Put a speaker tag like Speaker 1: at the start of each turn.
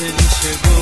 Speaker 1: ele chegou.